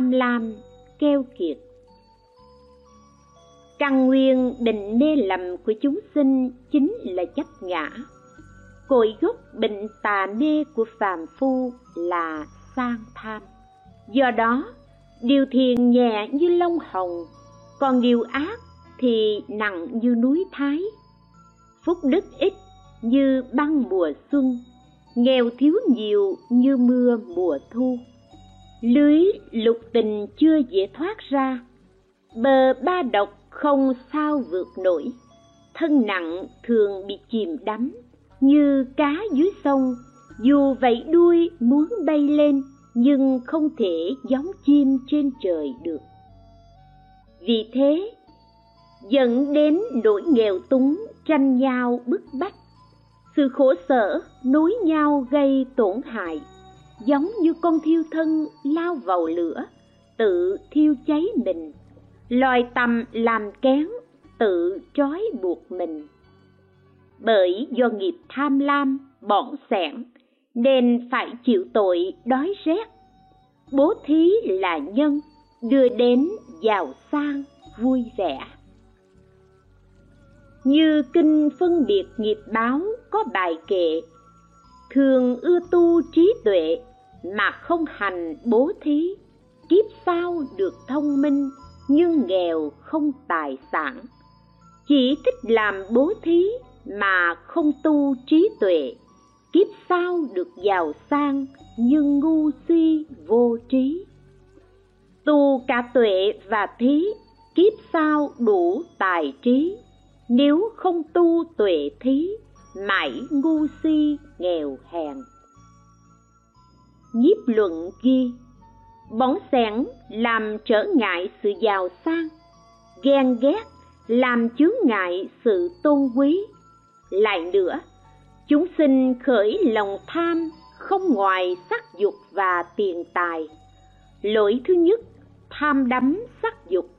Tham lam keo kiệt Căn nguyên bệnh mê lầm của chúng sinh chính là chấp ngã. Cội gốc bệnh tà mê của phàm phu là sang tham. Do đó, điều thiền nhẹ như lông hồng, còn điều ác thì nặng như núi Thái. Phúc đức ít như băng mùa xuân, nghèo thiếu nhiều như mưa mùa thu. Lưới lục tình chưa dễ thoát ra, bờ ba độc không sao vượt nổi. Thân nặng thường bị chìm đắm như cá dưới sông. Dù vậy đuôi muốn bay lên nhưng không thể giống chim trên trời được. Vì thế dẫn đến nỗi nghèo túng tranh nhau bức bách. Sự khổ sở nối nhau gây tổn hại giống như con thiêu thân lao vào lửa, tự thiêu cháy mình. Loài tầm làm kén, tự trói buộc mình. Bởi do nghiệp tham lam, bỏng sẻn, nên phải chịu tội đói rét. Bố thí là nhân, đưa đến giàu sang, vui vẻ. Như kinh phân biệt nghiệp báo có bài kệ, thường ưa tu trí tuệ mà không hành bố thí. Kiếp sau được thông minh, nhưng nghèo không tài sản. Chỉ thích làm bố thí mà không tu trí tuệ. Kiếp sau được giàu sang, nhưng ngu si vô trí. Tu cả tuệ và thí, kiếp sau đủ tài trí. Nếu không tu tuệ thí, mãi ngu si nghèo hèn nhiếp luận ghi, bóng xẻng làm trở ngại sự giàu sang, ghen ghét làm chướng ngại sự tôn quý. Lại nữa, chúng sinh khởi lòng tham không ngoài sắc dục và tiền tài. Lỗi thứ nhất, tham đắm sắc dục.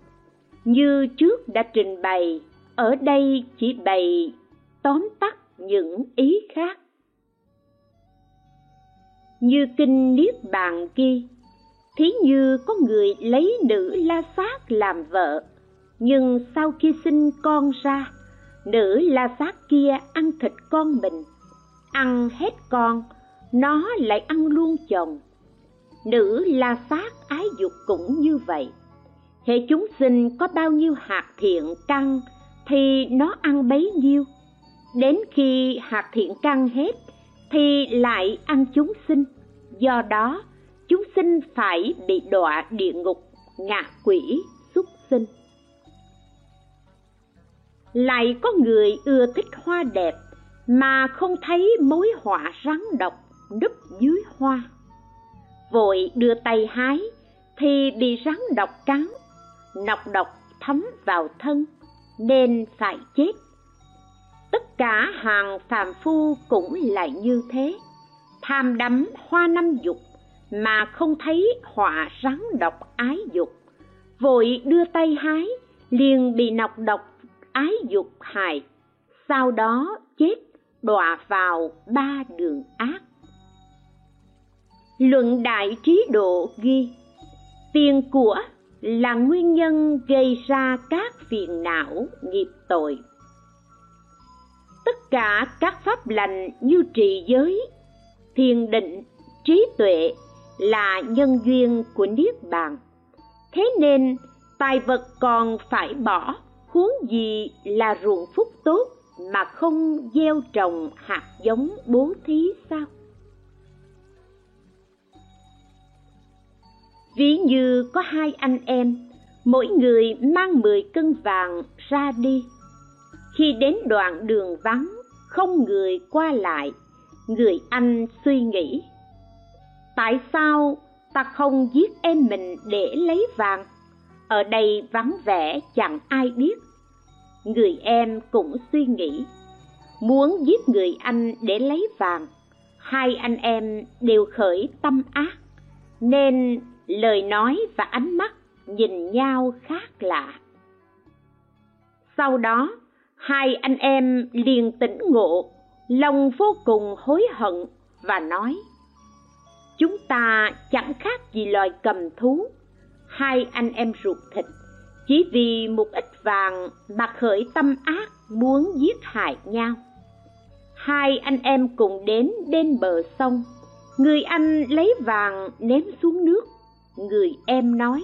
Như trước đã trình bày, ở đây chỉ bày tóm tắt những ý khác như kinh niết bàn kia, thí như có người lấy nữ la sát làm vợ nhưng sau khi sinh con ra nữ la sát kia ăn thịt con mình ăn hết con nó lại ăn luôn chồng. Nữ la sát ái dục cũng như vậy. Hệ chúng sinh có bao nhiêu hạt thiện căn thì nó ăn bấy nhiêu. Đến khi hạt thiện căn hết thì lại ăn chúng sinh. Do đó, chúng sinh phải bị đọa địa ngục, ngạ quỷ, súc sinh. Lại có người ưa thích hoa đẹp, mà không thấy mối họa rắn độc, núp dưới hoa. Vội đưa tay hái, thì bị rắn độc cắn. Nọc độc thấm vào thân, nên phải chết tất cả hàng phàm phu cũng lại như thế. Tham đắm hoa năm dục mà không thấy họa rắn độc ái dục. Vội đưa tay hái, liền bị nọc độc ái dục hại. Sau đó chết, đọa vào ba đường ác. Luận đại trí độ ghi, tiền của là nguyên nhân gây ra các phiền não nghiệp tội tất cả các pháp lành như trì giới, thiền định, trí tuệ là nhân duyên của niết bàn. Thế nên, tài vật còn phải bỏ, huống gì là ruộng phúc tốt mà không gieo trồng hạt giống bố thí sao? Ví như có hai anh em, mỗi người mang mười cân vàng ra đi khi đến đoạn đường vắng, không người qua lại, người anh suy nghĩ, tại sao ta không giết em mình để lấy vàng? Ở đây vắng vẻ, chẳng ai biết. Người em cũng suy nghĩ, muốn giết người anh để lấy vàng, hai anh em đều khởi tâm ác, nên lời nói và ánh mắt nhìn nhau khác lạ. Sau đó hai anh em liền tỉnh ngộ, lòng vô cùng hối hận và nói, chúng ta chẳng khác gì loài cầm thú. Hai anh em ruột thịt, chỉ vì một ít vàng mà khởi tâm ác muốn giết hại nhau. Hai anh em cùng đến bên bờ sông. Người anh lấy vàng ném xuống nước. Người em nói,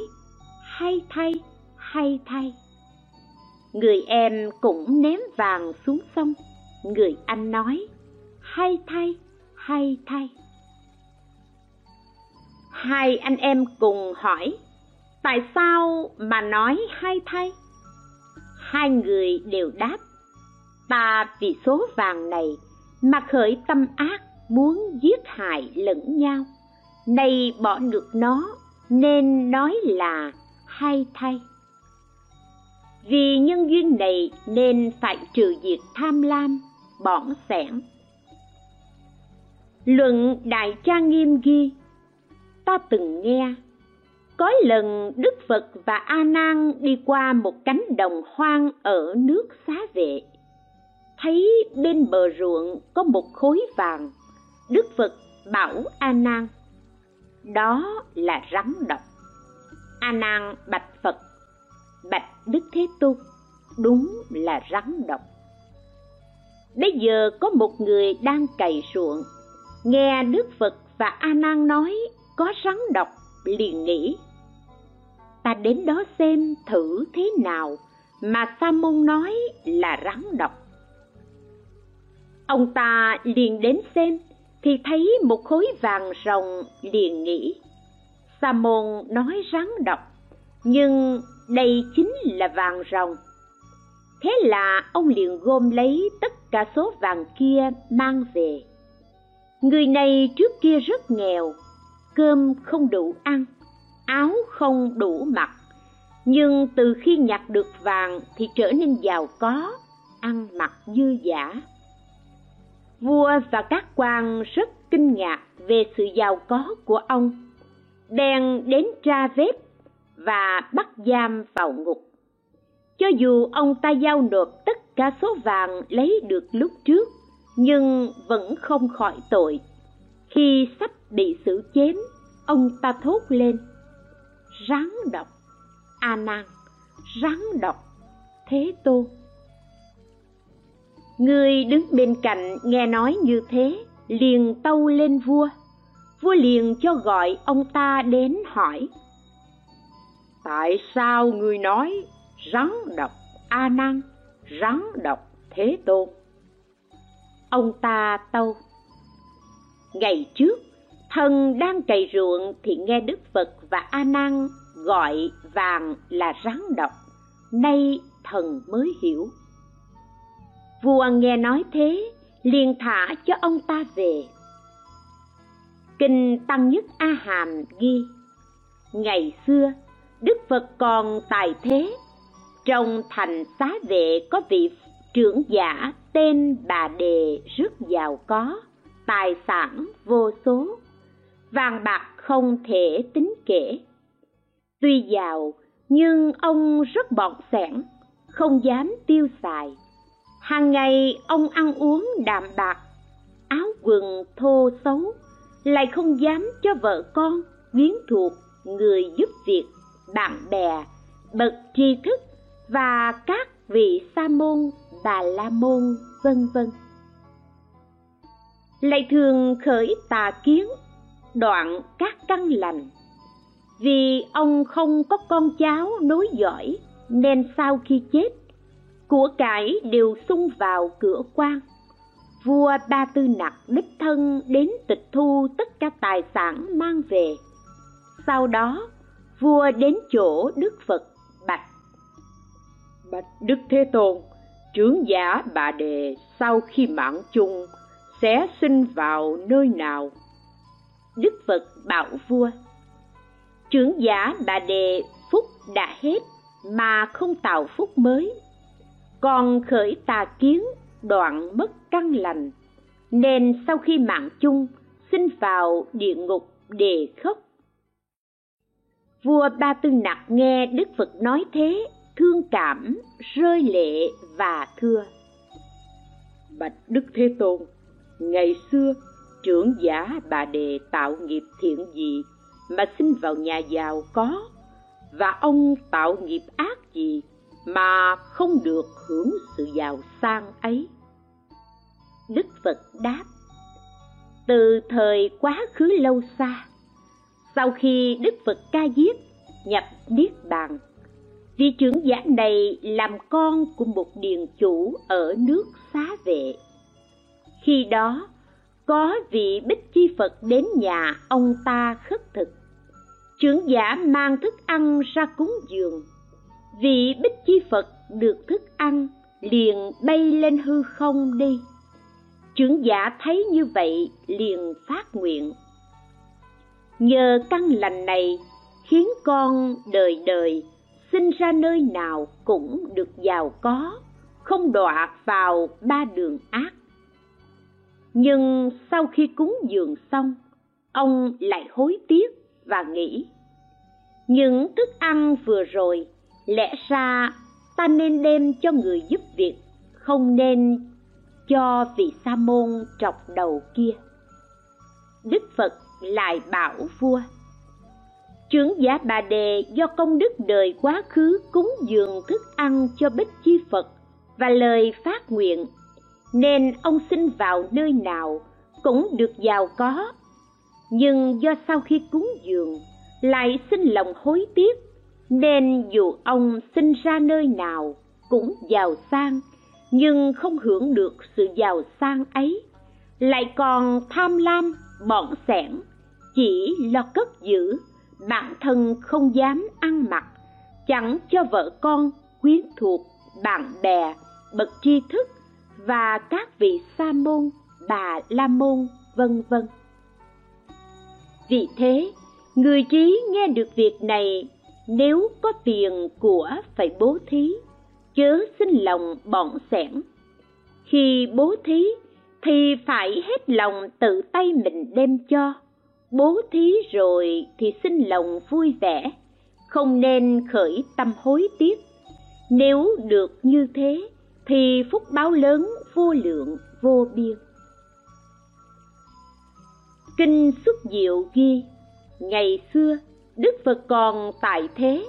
hay thay hay thay người em cũng ném vàng xuống sông. Người anh nói, hay thay hay thay. Hai anh em cùng hỏi, tại sao mà nói hay thay? Hai người đều đáp, ta vì số vàng này mà khởi tâm ác muốn giết hại lẫn nhau. Nay bỏ được nó nên nói là hay thay vì nhân duyên này nên phải trừ diệt tham lam, bỏng sẻn. Luận đại cha nghiêm ghi, ta từng nghe, có lần đức phật và a nan đi qua một cánh đồng hoang ở nước xá vệ. Thấy bên bờ ruộng có một khối vàng, đức phật bảo a nan, đó là rắn độc. A nan bạch phật, bạch đức thế tôn, đúng là rắn độc. Bây giờ có một người đang cày ruộng, nghe đức phật và a nan nói có rắn độc, liền nghĩ, ta đến đó xem thử thế nào mà sa môn nói là rắn độc. Ông ta liền đến xem, thì thấy một khối vàng rồng liền nghĩ, sa môn nói rắn độc, nhưng đây chính là vàng rồng thế là ông liền gom lấy tất cả số vàng kia mang về. Người này trước kia rất nghèo, cơm không đủ ăn, áo không đủ mặc. Nhưng từ khi nhặt được vàng thì trở nên giàu có, ăn mặc dư dả. Vua và các quan rất kinh ngạc về sự giàu có của ông, bèn đến tra vết và bắt giam vào ngục. Cho dù ông ta giao nộp tất cả số vàng lấy được lúc trước, nhưng vẫn không khỏi tội. Khi sắp bị xử chém, ông ta thốt lên, rắn độc, a nan, rắn độc, thế tôn. Người đứng bên cạnh nghe nói như thế, liền tâu lên vua. Vua liền cho gọi ông ta đến hỏi tại sao người nói rắn độc a nan, rắn độc thế tôn? Ông ta tâu. Ngày trước, thần đang cày ruộng thì nghe đức phật và a nan gọi vàng là rắn độc. Nay thần mới hiểu. Vua nghe nói thế, liền thả cho ông ta về. Kinh tăng nhất a hàm ghi, ngày xưa đức phật còn tài thế, trong thành xá vệ có vị trưởng giả tên bà đề rất giàu có, tài sản vô số, vàng bạc không thể tính kể. Tuy giàu, nhưng ông rất bọt sẻn, không dám tiêu xài. Hàng ngày ông ăn uống đạm bạc, áo quần thô xấu, lại không dám cho vợ con quyến thuộc người giúp việc bạn bè, bậc tri thức và các vị sa môn, bà la môn, vân vân. Lại thường khởi tà kiến, đoạn các căn lành. Vì ông không có con cháu nối dõi, nên sau khi chết, của cải đều xung vào cửa quan. Vua ba tư nặc đích thân đến tịch thu tất cả tài sản mang về. Sau đó vua đến chỗ đức phật bạch. Bạch đức thế tôn trưởng giả bà đề sau khi mạng chung sẽ sinh vào nơi nào? Đức phật bảo vua trưởng giả bà đề phúc đã hết mà không tạo phúc mới. Còn khởi tà kiến đoạn mất căn lành nên sau khi mạng chung xin vào địa ngục đề khóc vua ba tư nặc nghe đức phật nói thế, thương cảm, rơi lệ và thưa. Bạch đức thế tôn, ngày xưa, trưởng giả bà đề tạo nghiệp thiện gì mà sinh vào nhà giàu có? Và ông tạo nghiệp ác gì mà không được hưởng sự giàu sang ấy? Đức phật đáp, từ thời quá khứ lâu xa sau khi đức phật ca diếp, nhập niết bàn, vị trưởng giả này làm con của một điền chủ ở nước xá vệ. Khi đó, có vị bích chi phật đến nhà ông ta khất thực. Trưởng giả mang thức ăn ra cúng dường. Vị bích chi phật được thức ăn, liền bay lên hư không đi. Trưởng giả thấy như vậy, liền phát nguyện nhờ căn lành này, khiến con đời đời, sinh ra nơi nào cũng được giàu có, không đọa vào ba đường ác. Nhưng sau khi cúng dường xong, ông lại hối tiếc và nghĩ, những thức ăn vừa rồi, lẽ ra ta nên đem cho người giúp việc, không nên cho vị sa môn trọc đầu kia. Đức phật lại bảo vua. Trưởng giả bà đề do công đức đời quá khứ cúng dường thức ăn cho bích chi phật và lời phát nguyện, nên ông sinh vào nơi nào cũng được giàu có. Nhưng do sau khi cúng dường lại sinh lòng hối tiếc, nên dù ông sinh ra nơi nào cũng giàu sang, nhưng không hưởng được sự giàu sang ấy, lại còn tham lam bọn sẻn chỉ lo cất giữ, bản thân không dám ăn mặc, chẳng cho vợ con quyến thuộc, bạn bè, bậc tri thức và các vị sa môn, bà la môn, vân vân. Vì thế, người trí nghe được việc này, nếu có tiền của phải bố thí, chớ xin lòng bọn sẻn khi bố thí thì phải hết lòng tự tay mình đem cho. Bố thí rồi thì xin lòng vui vẻ, không nên khởi tâm hối tiếc. Nếu được như thế thì phúc báo lớn vô lượng, vô biên. Kinh xuất diệu ghi, ngày xưa đức phật còn tại thế,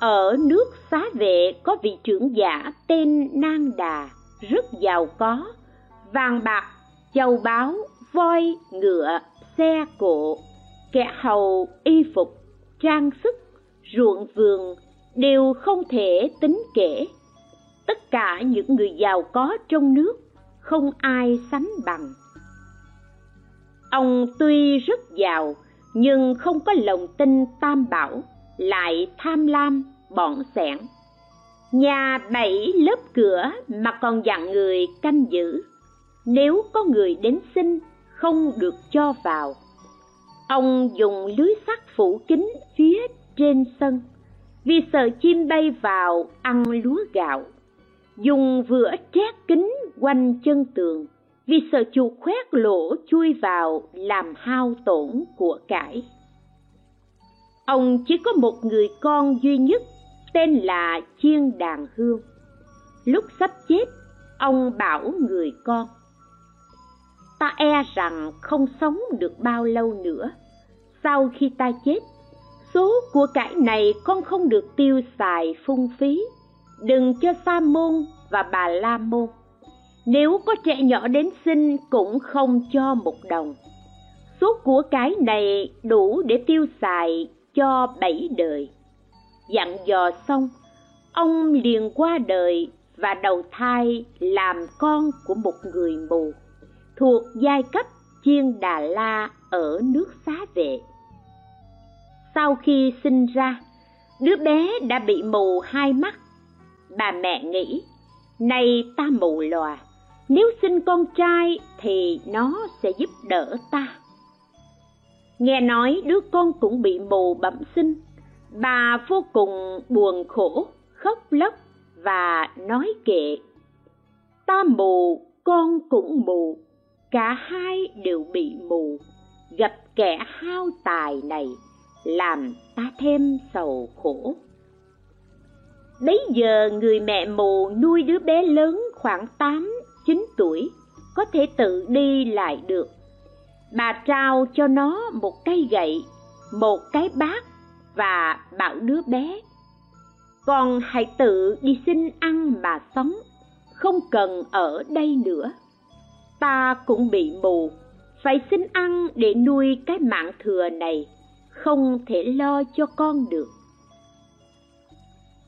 ở nước xá vệ có vị trưởng giả tên nang đà, rất giàu có vàng bạc, châu báu, voi, ngựa, xe cộ, kẻ hầu, y phục, trang sức, ruộng vườn đều không thể tính kể. Tất cả những người giàu có trong nước không ai sánh bằng. Ông tuy rất giàu, nhưng không có lòng tin tam bảo lại tham lam bọn sẻn. Nhà bảy lớp cửa mà còn dặn người canh giữ nếu có người đến xin, không được cho vào. Ông dùng lưới sắt phủ kín phía trên sân. Vì sợ chim bay vào ăn lúa gạo. Dùng vữa trét kính quanh chân tường. Vì sợ chuột khoét lỗ chui vào làm hao tổn của cải. Ông chỉ có một người con duy nhất, tên là chiên đàn hương. Lúc sắp chết, ông bảo người con ta e rằng không sống được bao lâu nữa. Sau khi ta chết, số của cải này con không được tiêu xài phung phí. Đừng cho sa môn và bà la môn. Nếu có trẻ nhỏ đến xin cũng không cho một đồng. Số của cái này đủ để tiêu xài cho bảy đời. Dặn dò xong, ông liền qua đời và đầu thai làm con của một người mù thuộc giai cấp chiên đà la ở nước xá vệ. Sau khi sinh ra, đứa bé đã bị mù hai mắt. Bà mẹ nghĩ nay ta mù lòa, nếu sinh con trai thì nó sẽ giúp đỡ ta. Nghe nói đứa con cũng bị mù bẩm sinh, bà vô cùng buồn khổ, khóc lóc và nói kệ, ta mù, con cũng mù cả hai đều bị mù. Gặp kẻ hao tài này, làm ta thêm sầu khổ. Bấy giờ người mẹ mù nuôi đứa bé lớn khoảng tám, chín tuổi, có thể tự đi lại được. Bà trao cho nó một cây gậy, một cái bát và bảo đứa bé, con hãy tự đi xin ăn mà sống, không cần ở đây nữa ta cũng bị mù. Phải xin ăn để nuôi cái mạng thừa này, không thể lo cho con được.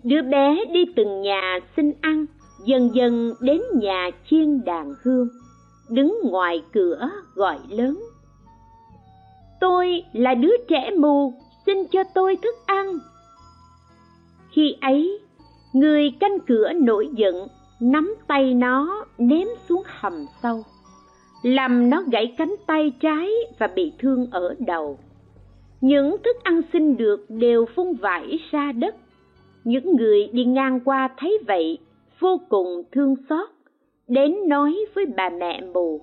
Đứa bé đi từng nhà xin ăn, dần dần đến nhà chiên đàn hương, đứng ngoài cửa gọi lớn. Tôi là đứa trẻ mù, xin cho tôi thức ăn. Khi ấy, người canh cửa nổi giận, nắm tay nó ném xuống hầm sâu làm nó gãy cánh tay trái và bị thương ở đầu. Những thức ăn xin được đều phun vải ra đất. Những người đi ngang qua thấy vậy, vô cùng thương xót, đến nói với bà mẹ mù.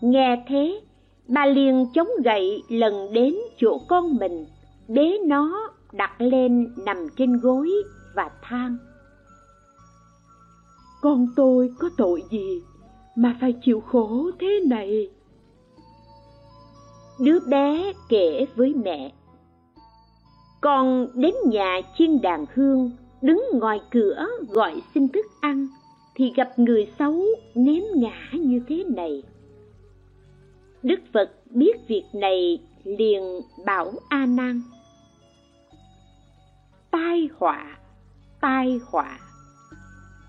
Nghe thế, bà liền chống gậy lần đến chỗ con mình. Bế nó đặt lên nằm trên gối và than. Con tôi có tội gì? Mà phải chịu khổ thế này. Đứa bé kể với mẹ, con đến nhà chiên đàn hương, đứng ngoài cửa gọi xin thức ăn, thì gặp người xấu ném ngã như thế này. Đức phật biết việc này liền bảo a nan, tai họa tai họa.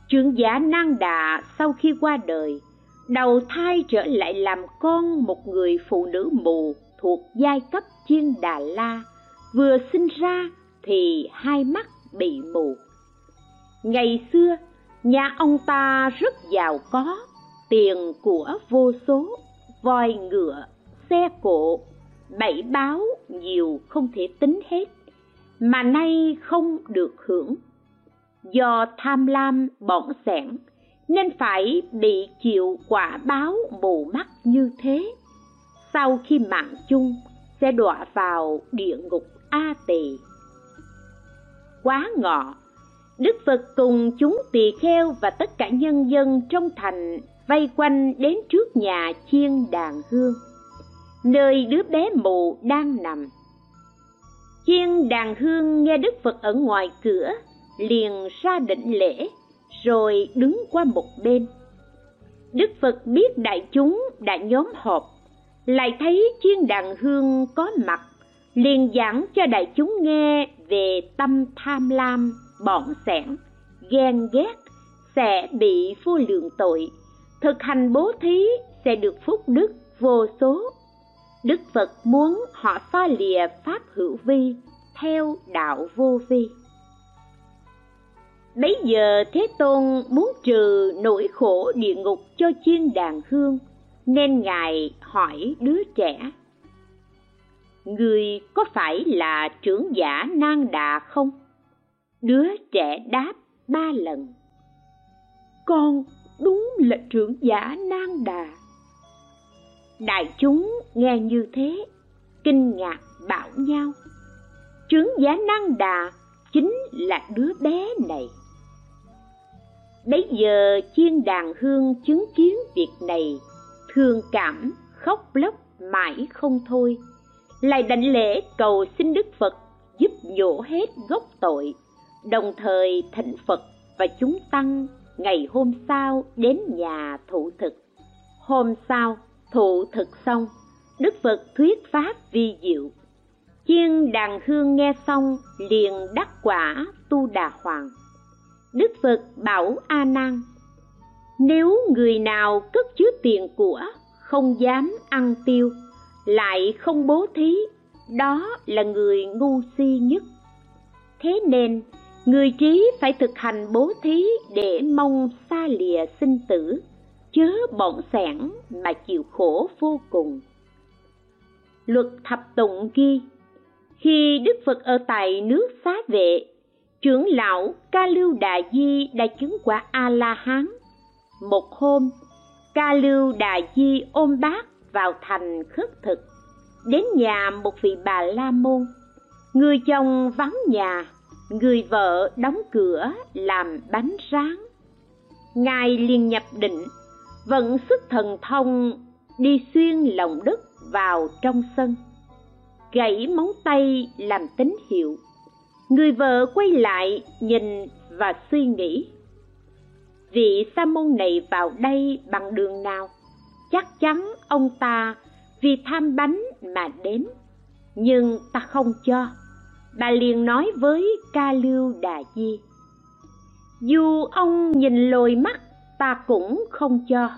Trưởng giả nan đà sau khi qua đời đầu thai trở lại làm con một người phụ nữ mù thuộc giai cấp chiên đà la, vừa sinh ra thì hai mắt bị mù. Ngày xưa, nhà ông ta rất giàu có, tiền của vô số, voi ngựa, xe cộ bảy báo nhiều không thể tính hết, mà nay không được hưởng. Do tham lam bỏng sẻn nên phải bị chịu quả báo mù mắt như thế. Sau khi mạng chung, sẽ đọa vào địa ngục a tỳ. Quá ngọ, đức phật cùng chúng tỳ kheo và tất cả nhân dân trong thành vây quanh đến trước nhà chiên đàn hương, nơi đứa bé mù đang nằm. Chiên đàn hương nghe đức phật ở ngoài cửa, liền ra định lễ rồi đứng qua một bên. Đức phật biết đại chúng đã nhóm họp, lại thấy chiên đàn hương có mặt, liền giảng cho đại chúng nghe về tâm tham lam, bỏng sẻn, ghen ghét, sẽ bị vô lượng tội, thực hành bố thí sẽ được phúc đức vô số. Đức phật muốn họ pha lìa pháp hữu vi theo đạo vô vi bấy giờ thế tôn muốn trừ nỗi khổ địa ngục cho chiên đàn hương, nên ngài hỏi đứa trẻ, người có phải là trưởng giả nang đà không? Đứa trẻ đáp ba lần, con đúng là trưởng giả nang đà. Đại chúng nghe như thế, kinh ngạc bảo nhau, trưởng giả nang đà chính là đứa bé này bấy giờ chiên đàn hương chứng kiến việc này, thương cảm, khóc lóc mãi không thôi. Lại đảnh lễ cầu xin đức phật giúp nhổ hết gốc tội, đồng thời thỉnh phật và chúng tăng ngày hôm sau đến nhà thụ thực. Hôm sau, thụ thực xong, đức phật thuyết pháp vi diệu. Chiên đàn hương nghe xong, liền đắc quả tu đà hoàng đức phật bảo a nan, nếu người nào cất chứa tiền của không dám ăn tiêu, lại không bố thí, đó là người ngu si nhất. Thế nên, người trí phải thực hành bố thí để mong xa lìa sinh tử, chớ bọn sẻn mà chịu khổ vô cùng. Luật thập tụng ghi, khi đức phật ở tại nước xá vệ trưởng lão ca lưu đà di đã chứng quả a la hán một hôm, ca lưu đà di ôm bác vào thành khất thực, đến nhà một vị bà la môn người chồng vắng nhà, người vợ đóng cửa làm bánh rán. Ngài liền nhập định, vận sức thần thông đi xuyên lòng đất vào trong sân, gãy móng tay làm tín hiệu người vợ quay lại, nhìn và suy nghĩ. Vị sa môn này vào đây bằng đường nào? Chắc chắn ông ta vì tham bánh mà đến, nhưng ta không cho. Bà liền nói với ca lưu đà di. Dù ông nhìn lồi mắt, ta cũng không cho.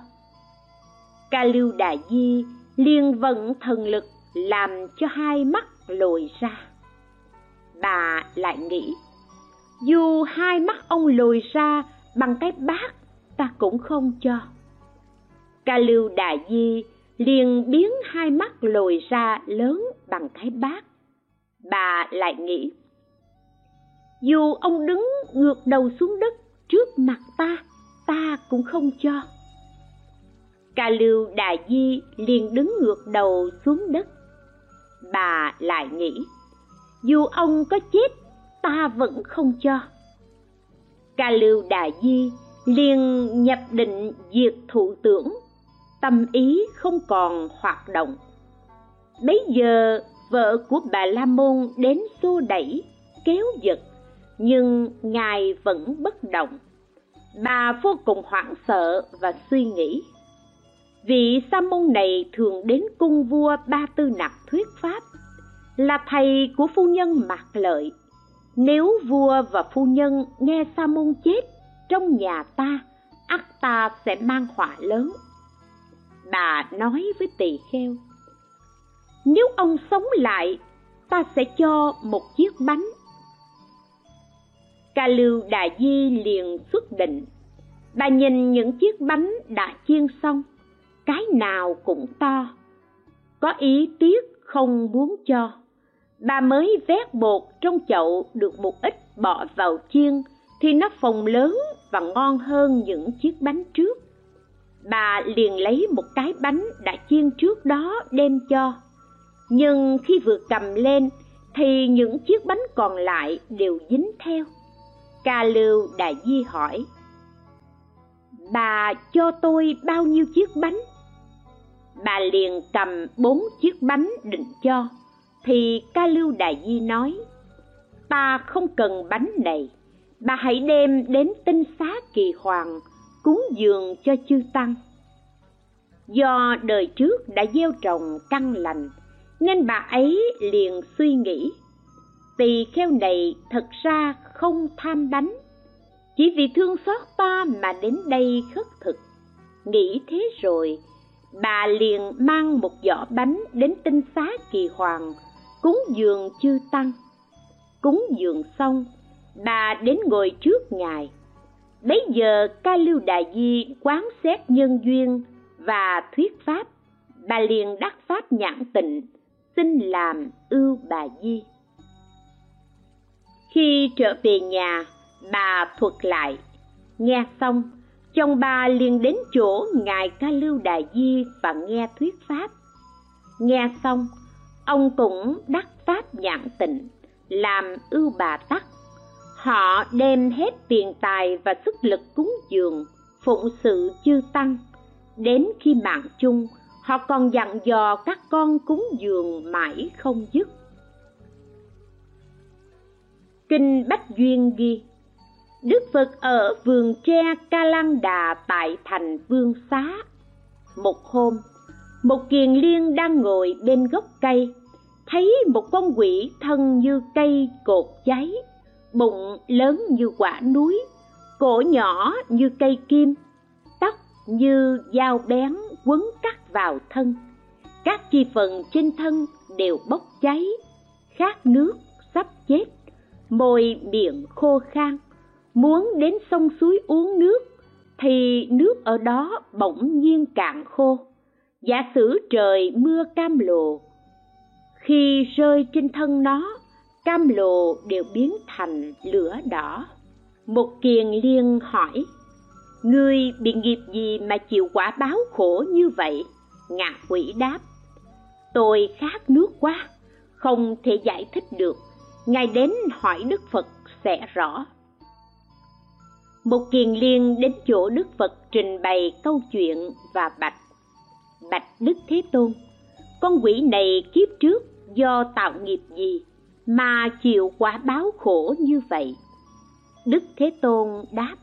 Ca lưu đà di liền vận thần lực làm cho hai mắt lồi ra bà lại nghĩ, dù hai mắt ông lồi ra bằng cái bát, ta cũng không cho. Ca lưu đà di liền biến hai mắt lồi ra lớn bằng cái bát. Bà lại nghĩ, dù ông đứng ngược đầu xuống đất trước mặt ta ta cũng không cho. Ca lưu đà di liền đứng ngược đầu xuống đất. Bà lại nghĩ dù ông có chết, ta vẫn không cho. Ca lưu đà di liền nhập định diệt thụ tưởng, tâm ý không còn hoạt động. Bấy giờ, vợ của bà la môn đến xô đẩy, kéo giật, nhưng ngài vẫn bất động. Bà vô cùng hoảng sợ và suy nghĩ. Vị sa môn này thường đến cung vua ba tư nặc thuyết pháp là thầy của phu nhân mạc lợi. Nếu vua và phu nhân nghe sa môn chết trong nhà ta ắt ta sẽ mang họa lớn. Bà nói với tỳ kheo, nếu ông sống lại, ta sẽ cho một chiếc bánh. Ca lưu đà di liền xuất định. Bà nhìn những chiếc bánh đã chiên xong, cái nào cũng to, có ý tiếc không muốn cho bà mới vét bột trong chậu được một ít bỏ vào chiên, thì nó phồng lớn và ngon hơn những chiếc bánh trước. Bà liền lấy một cái bánh đã chiên trước đó đem cho. Nhưng khi vừa cầm lên, thì những chiếc bánh còn lại đều dính theo. Ca lưu đại di hỏi, bà cho tôi bao nhiêu chiếc bánh? Bà liền cầm bốn chiếc bánh định cho thì ca lưu đại di nói ta không cần bánh này, bà hãy đem đến tinh xá kỳ hoàng, cúng dường cho chư tăng. Do đời trước đã gieo trồng căn lành, nên bà ấy liền suy nghĩ, tỳ kheo này thật ra không tham bánh, chỉ vì thương xót ta mà đến đây khất thực. Nghĩ thế rồi, bà liền mang một giỏ bánh đến tinh xá kỳ hoàng cúng dường chư tăng. Cúng dường xong, bà đến ngồi trước ngài. Bấy giờ ca lưu đại di quán xét nhân duyên và thuyết pháp, bà liền đắc pháp nhãn tịnh, xin làm ưu bà di. Khi trở về nhà, bà thuật lại. Nghe xong, chồng bà liền đến chỗ ngài ca lưu đà di và nghe thuyết pháp. Nghe xong ông cũng đắc pháp nhãn tịnh, làm ưu bà tắc. Họ đem hết tiền tài và sức lực cúng dường, phụng sự chư tăng. Đến khi mạng chung, họ còn dặn dò các con cúng dường mãi không dứt. Kinh bách duyên ghi, đức phật ở vườn tre ca lăng đà tại thành vương xá. Một hôm, một kiền liên đang ngồi bên gốc cây thấy một con quỷ thân như cây cột cháy bụng lớn như quả núi, cổ nhỏ như cây kim, tóc như dao bén quấn cắt vào thân. Các chi phần trên thân đều bốc cháy, khát nước sắp chết, môi miệng khô khan. Muốn đến sông suối uống nước thì nước ở đó bỗng nhiên cạn khô. Giả sử trời mưa cam lồ khi rơi trên thân nó, cam lồ đều biến thành lửa đỏ. Một kiền liên hỏi, ngươi bị nghiệp gì mà chịu quả báo khổ như vậy? Ngạ quỷ đáp, tôi khát nước quá, không thể giải thích được. Ngài đến hỏi đức phật sẽ rõ. Một kiền liên đến chỗ đức phật trình bày câu chuyện và bạch. Bạch đức thế tôn con quỷ này kiếp trước do tạo nghiệp gì mà chịu quả báo khổ như vậy? Đức thế tôn đáp,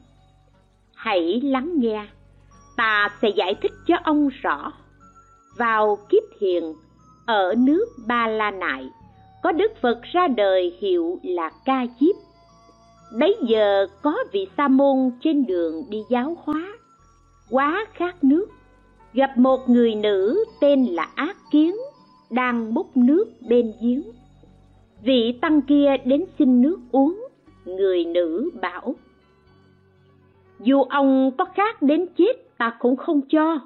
hãy lắng nghe, ta sẽ giải thích cho ông rõ. Vào kiếp hiền ở nước ba la nại có đức phật ra đời hiệu là ca diếp. Bấy giờ có vị sa môn trên đường đi giáo hóa, quá khát nước gặp một người nữ tên là ác kiến, đang múc nước bên giếng. Vị tăng kia đến xin nước uống, người nữ bảo, dù ông có khát đến chết ta cũng không cho.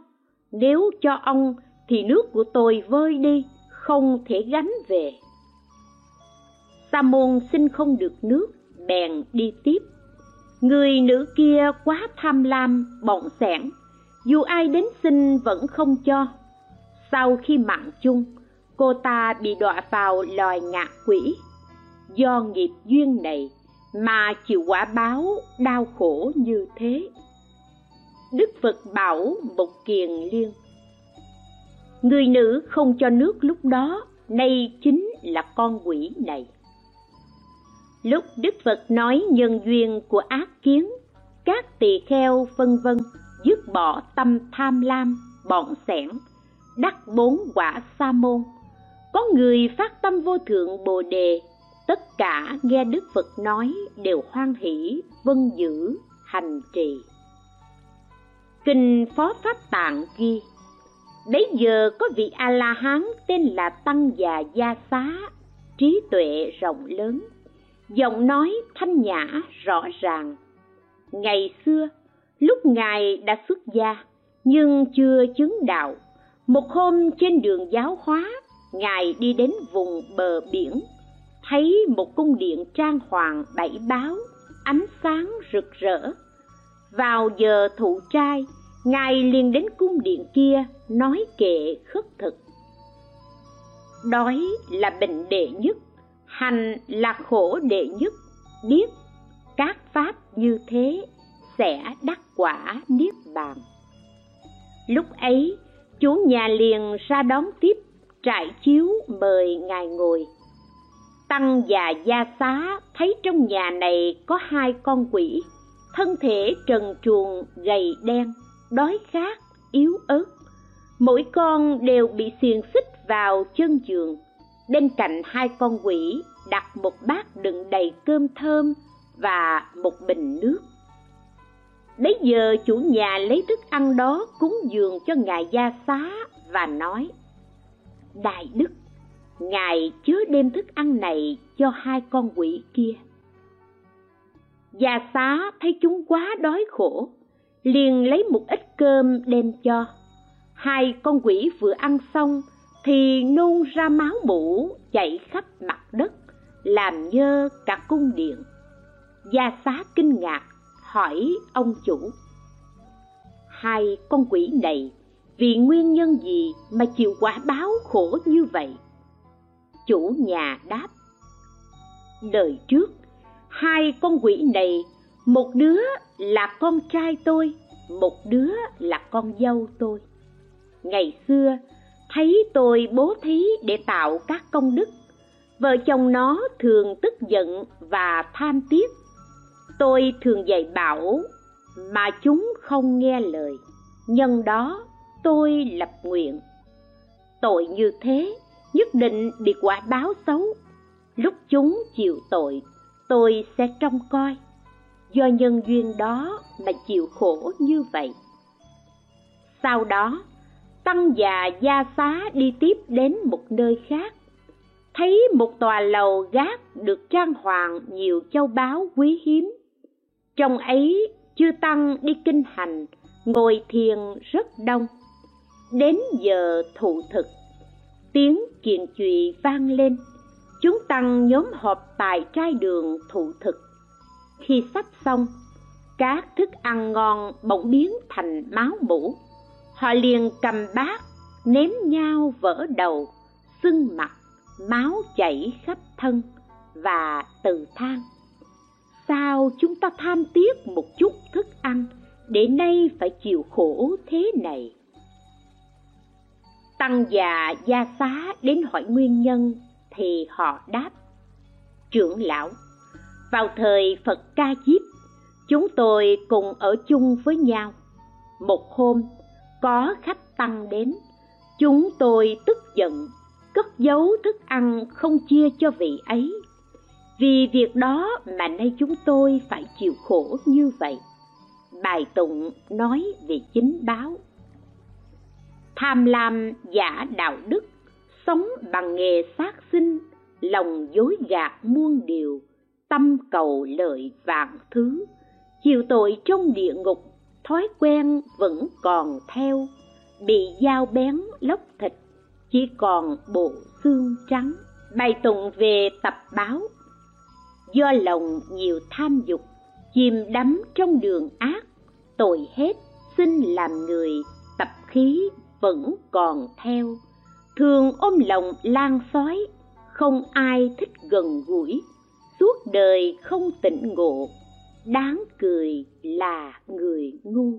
Nếu cho ông thì nước của tôi vơi đi, không thể gánh về. Sa môn xin không được nước, bèn đi tiếp. Người nữ kia quá tham lam, bỏng sẻn dù ai đến xin vẫn không cho. Sau khi mạng chung, cô ta bị đọa vào loài ngạ quỷ. Do nghiệp duyên này mà chịu quả báo đau khổ như thế. Đức phật bảo một kiền liên, người nữ không cho nước lúc đó, nay chính là con quỷ này. Lúc đức phật nói nhân duyên của ác kiến, các tỳ kheo vân vân dứt bỏ tâm tham lam bọn sẻn, đắc bốn quả sa môn. Có người phát tâm vô thượng bồ đề, tất cả nghe đức phật nói đều hoan hỷ vân giữ, hành trì. Kinh phó pháp tạng ghi, bấy giờ có vị a la hán tên là tăng già gia xá, trí tuệ rộng lớn. Giọng nói thanh nhã, rõ ràng. Ngày xưa lúc ngài đã xuất gia, nhưng chưa chứng đạo, một hôm trên đường giáo hóa, ngài đi đến vùng bờ biển, thấy một cung điện trang hoàng bảy báo ánh sáng rực rỡ. Vào giờ thụ trai, ngài liền đến cung điện kia nói kệ khất thực. Đói là bệnh đệ nhất, hành là khổ đệ nhất, biết các pháp như thế sẽ đắc quả niết bàn. Lúc ấy chủ nhà liền ra đón tiếp trại chiếu mời ngài ngồi. Tăng già gia xá thấy trong nhà này có hai con quỷ, thân thể trần truồng, gầy đen, đói khát, yếu ớt. Mỗi con đều bị xiềng xích vào chân giường. Bên cạnh hai con quỷ đặt một bát đựng đầy cơm thơm và một bình nước bấy giờ chủ nhà lấy thức ăn đó cúng dường cho ngài gia xá và nói, đại đức, ngài chứa đem thức ăn này cho hai con quỷ kia. Gia xá thấy chúng quá đói khổ, liền lấy một ít cơm đem cho. Hai con quỷ vừa ăn xong thì nôn ra máu mũ chảy khắp mặt đất, làm nhơ cả cung điện. Gia xá kinh ngạc hỏi ông chủ. Hai con quỷ này, vì nguyên nhân gì mà chịu quả báo khổ như vậy? Chủ nhà đáp. Đời trước, hai con quỷ này, một đứa là con trai tôi, một đứa là con dâu tôi. Ngày xưa, thấy tôi bố thí để tạo các công đức. Vợ chồng nó thường tức giận và tham tiếc tôi thường dạy bảo, mà chúng không nghe lời, nhân đó tôi lập nguyện. Tội như thế, nhất định bị quả báo xấu. Lúc chúng chịu tội, tôi sẽ trông coi. Do nhân duyên đó mà chịu khổ như vậy. Sau đó, tăng già gia xá đi tiếp đến một nơi khác. Thấy một tòa lầu gác được trang hoàng nhiều châu báu quý hiếm trong ấy chư tăng đi kinh hành, ngồi thiền rất đông. Đến giờ thụ thực, tiếng kiện chùy vang lên. Chúng tăng nhóm họp tại trai đường thụ thực. Khi sắp xong, các thức ăn ngon bỗng biến thành máu mủ. Họ liền cầm bát, ném nhau vỡ đầu, sưng mặt, máu chảy khắp thân và từ thang chúng ta tham tiếc một chút thức ăn, để nay phải chịu khổ thế này. Tăng già gia xá đến hỏi nguyên nhân, thì họ đáp, trưởng lão, vào thời phật ca diếp, chúng tôi cùng ở chung với nhau. Một hôm, có khách tăng đến, chúng tôi tức giận, cất giấu thức ăn không chia cho vị ấy vì việc đó mà nay chúng tôi phải chịu khổ như vậy. Bài tụng nói về chính báo. Tham lam giả đạo đức, sống bằng nghề sát sinh, lòng dối gạt muôn điều, tâm cầu lợi vạn thứ. Chịu tội trong địa ngục, thói quen vẫn còn theo. Bị dao bén lóc thịt, chỉ còn bộ xương trắng. Bài tụng về tập báo do lòng nhiều tham dục, chìm đắm trong đường ác, tội hết, xin làm người, tập khí vẫn còn theo. Thường ôm lòng lan xói, không ai thích gần gũi, suốt đời không tỉnh ngộ, đáng cười là người ngu.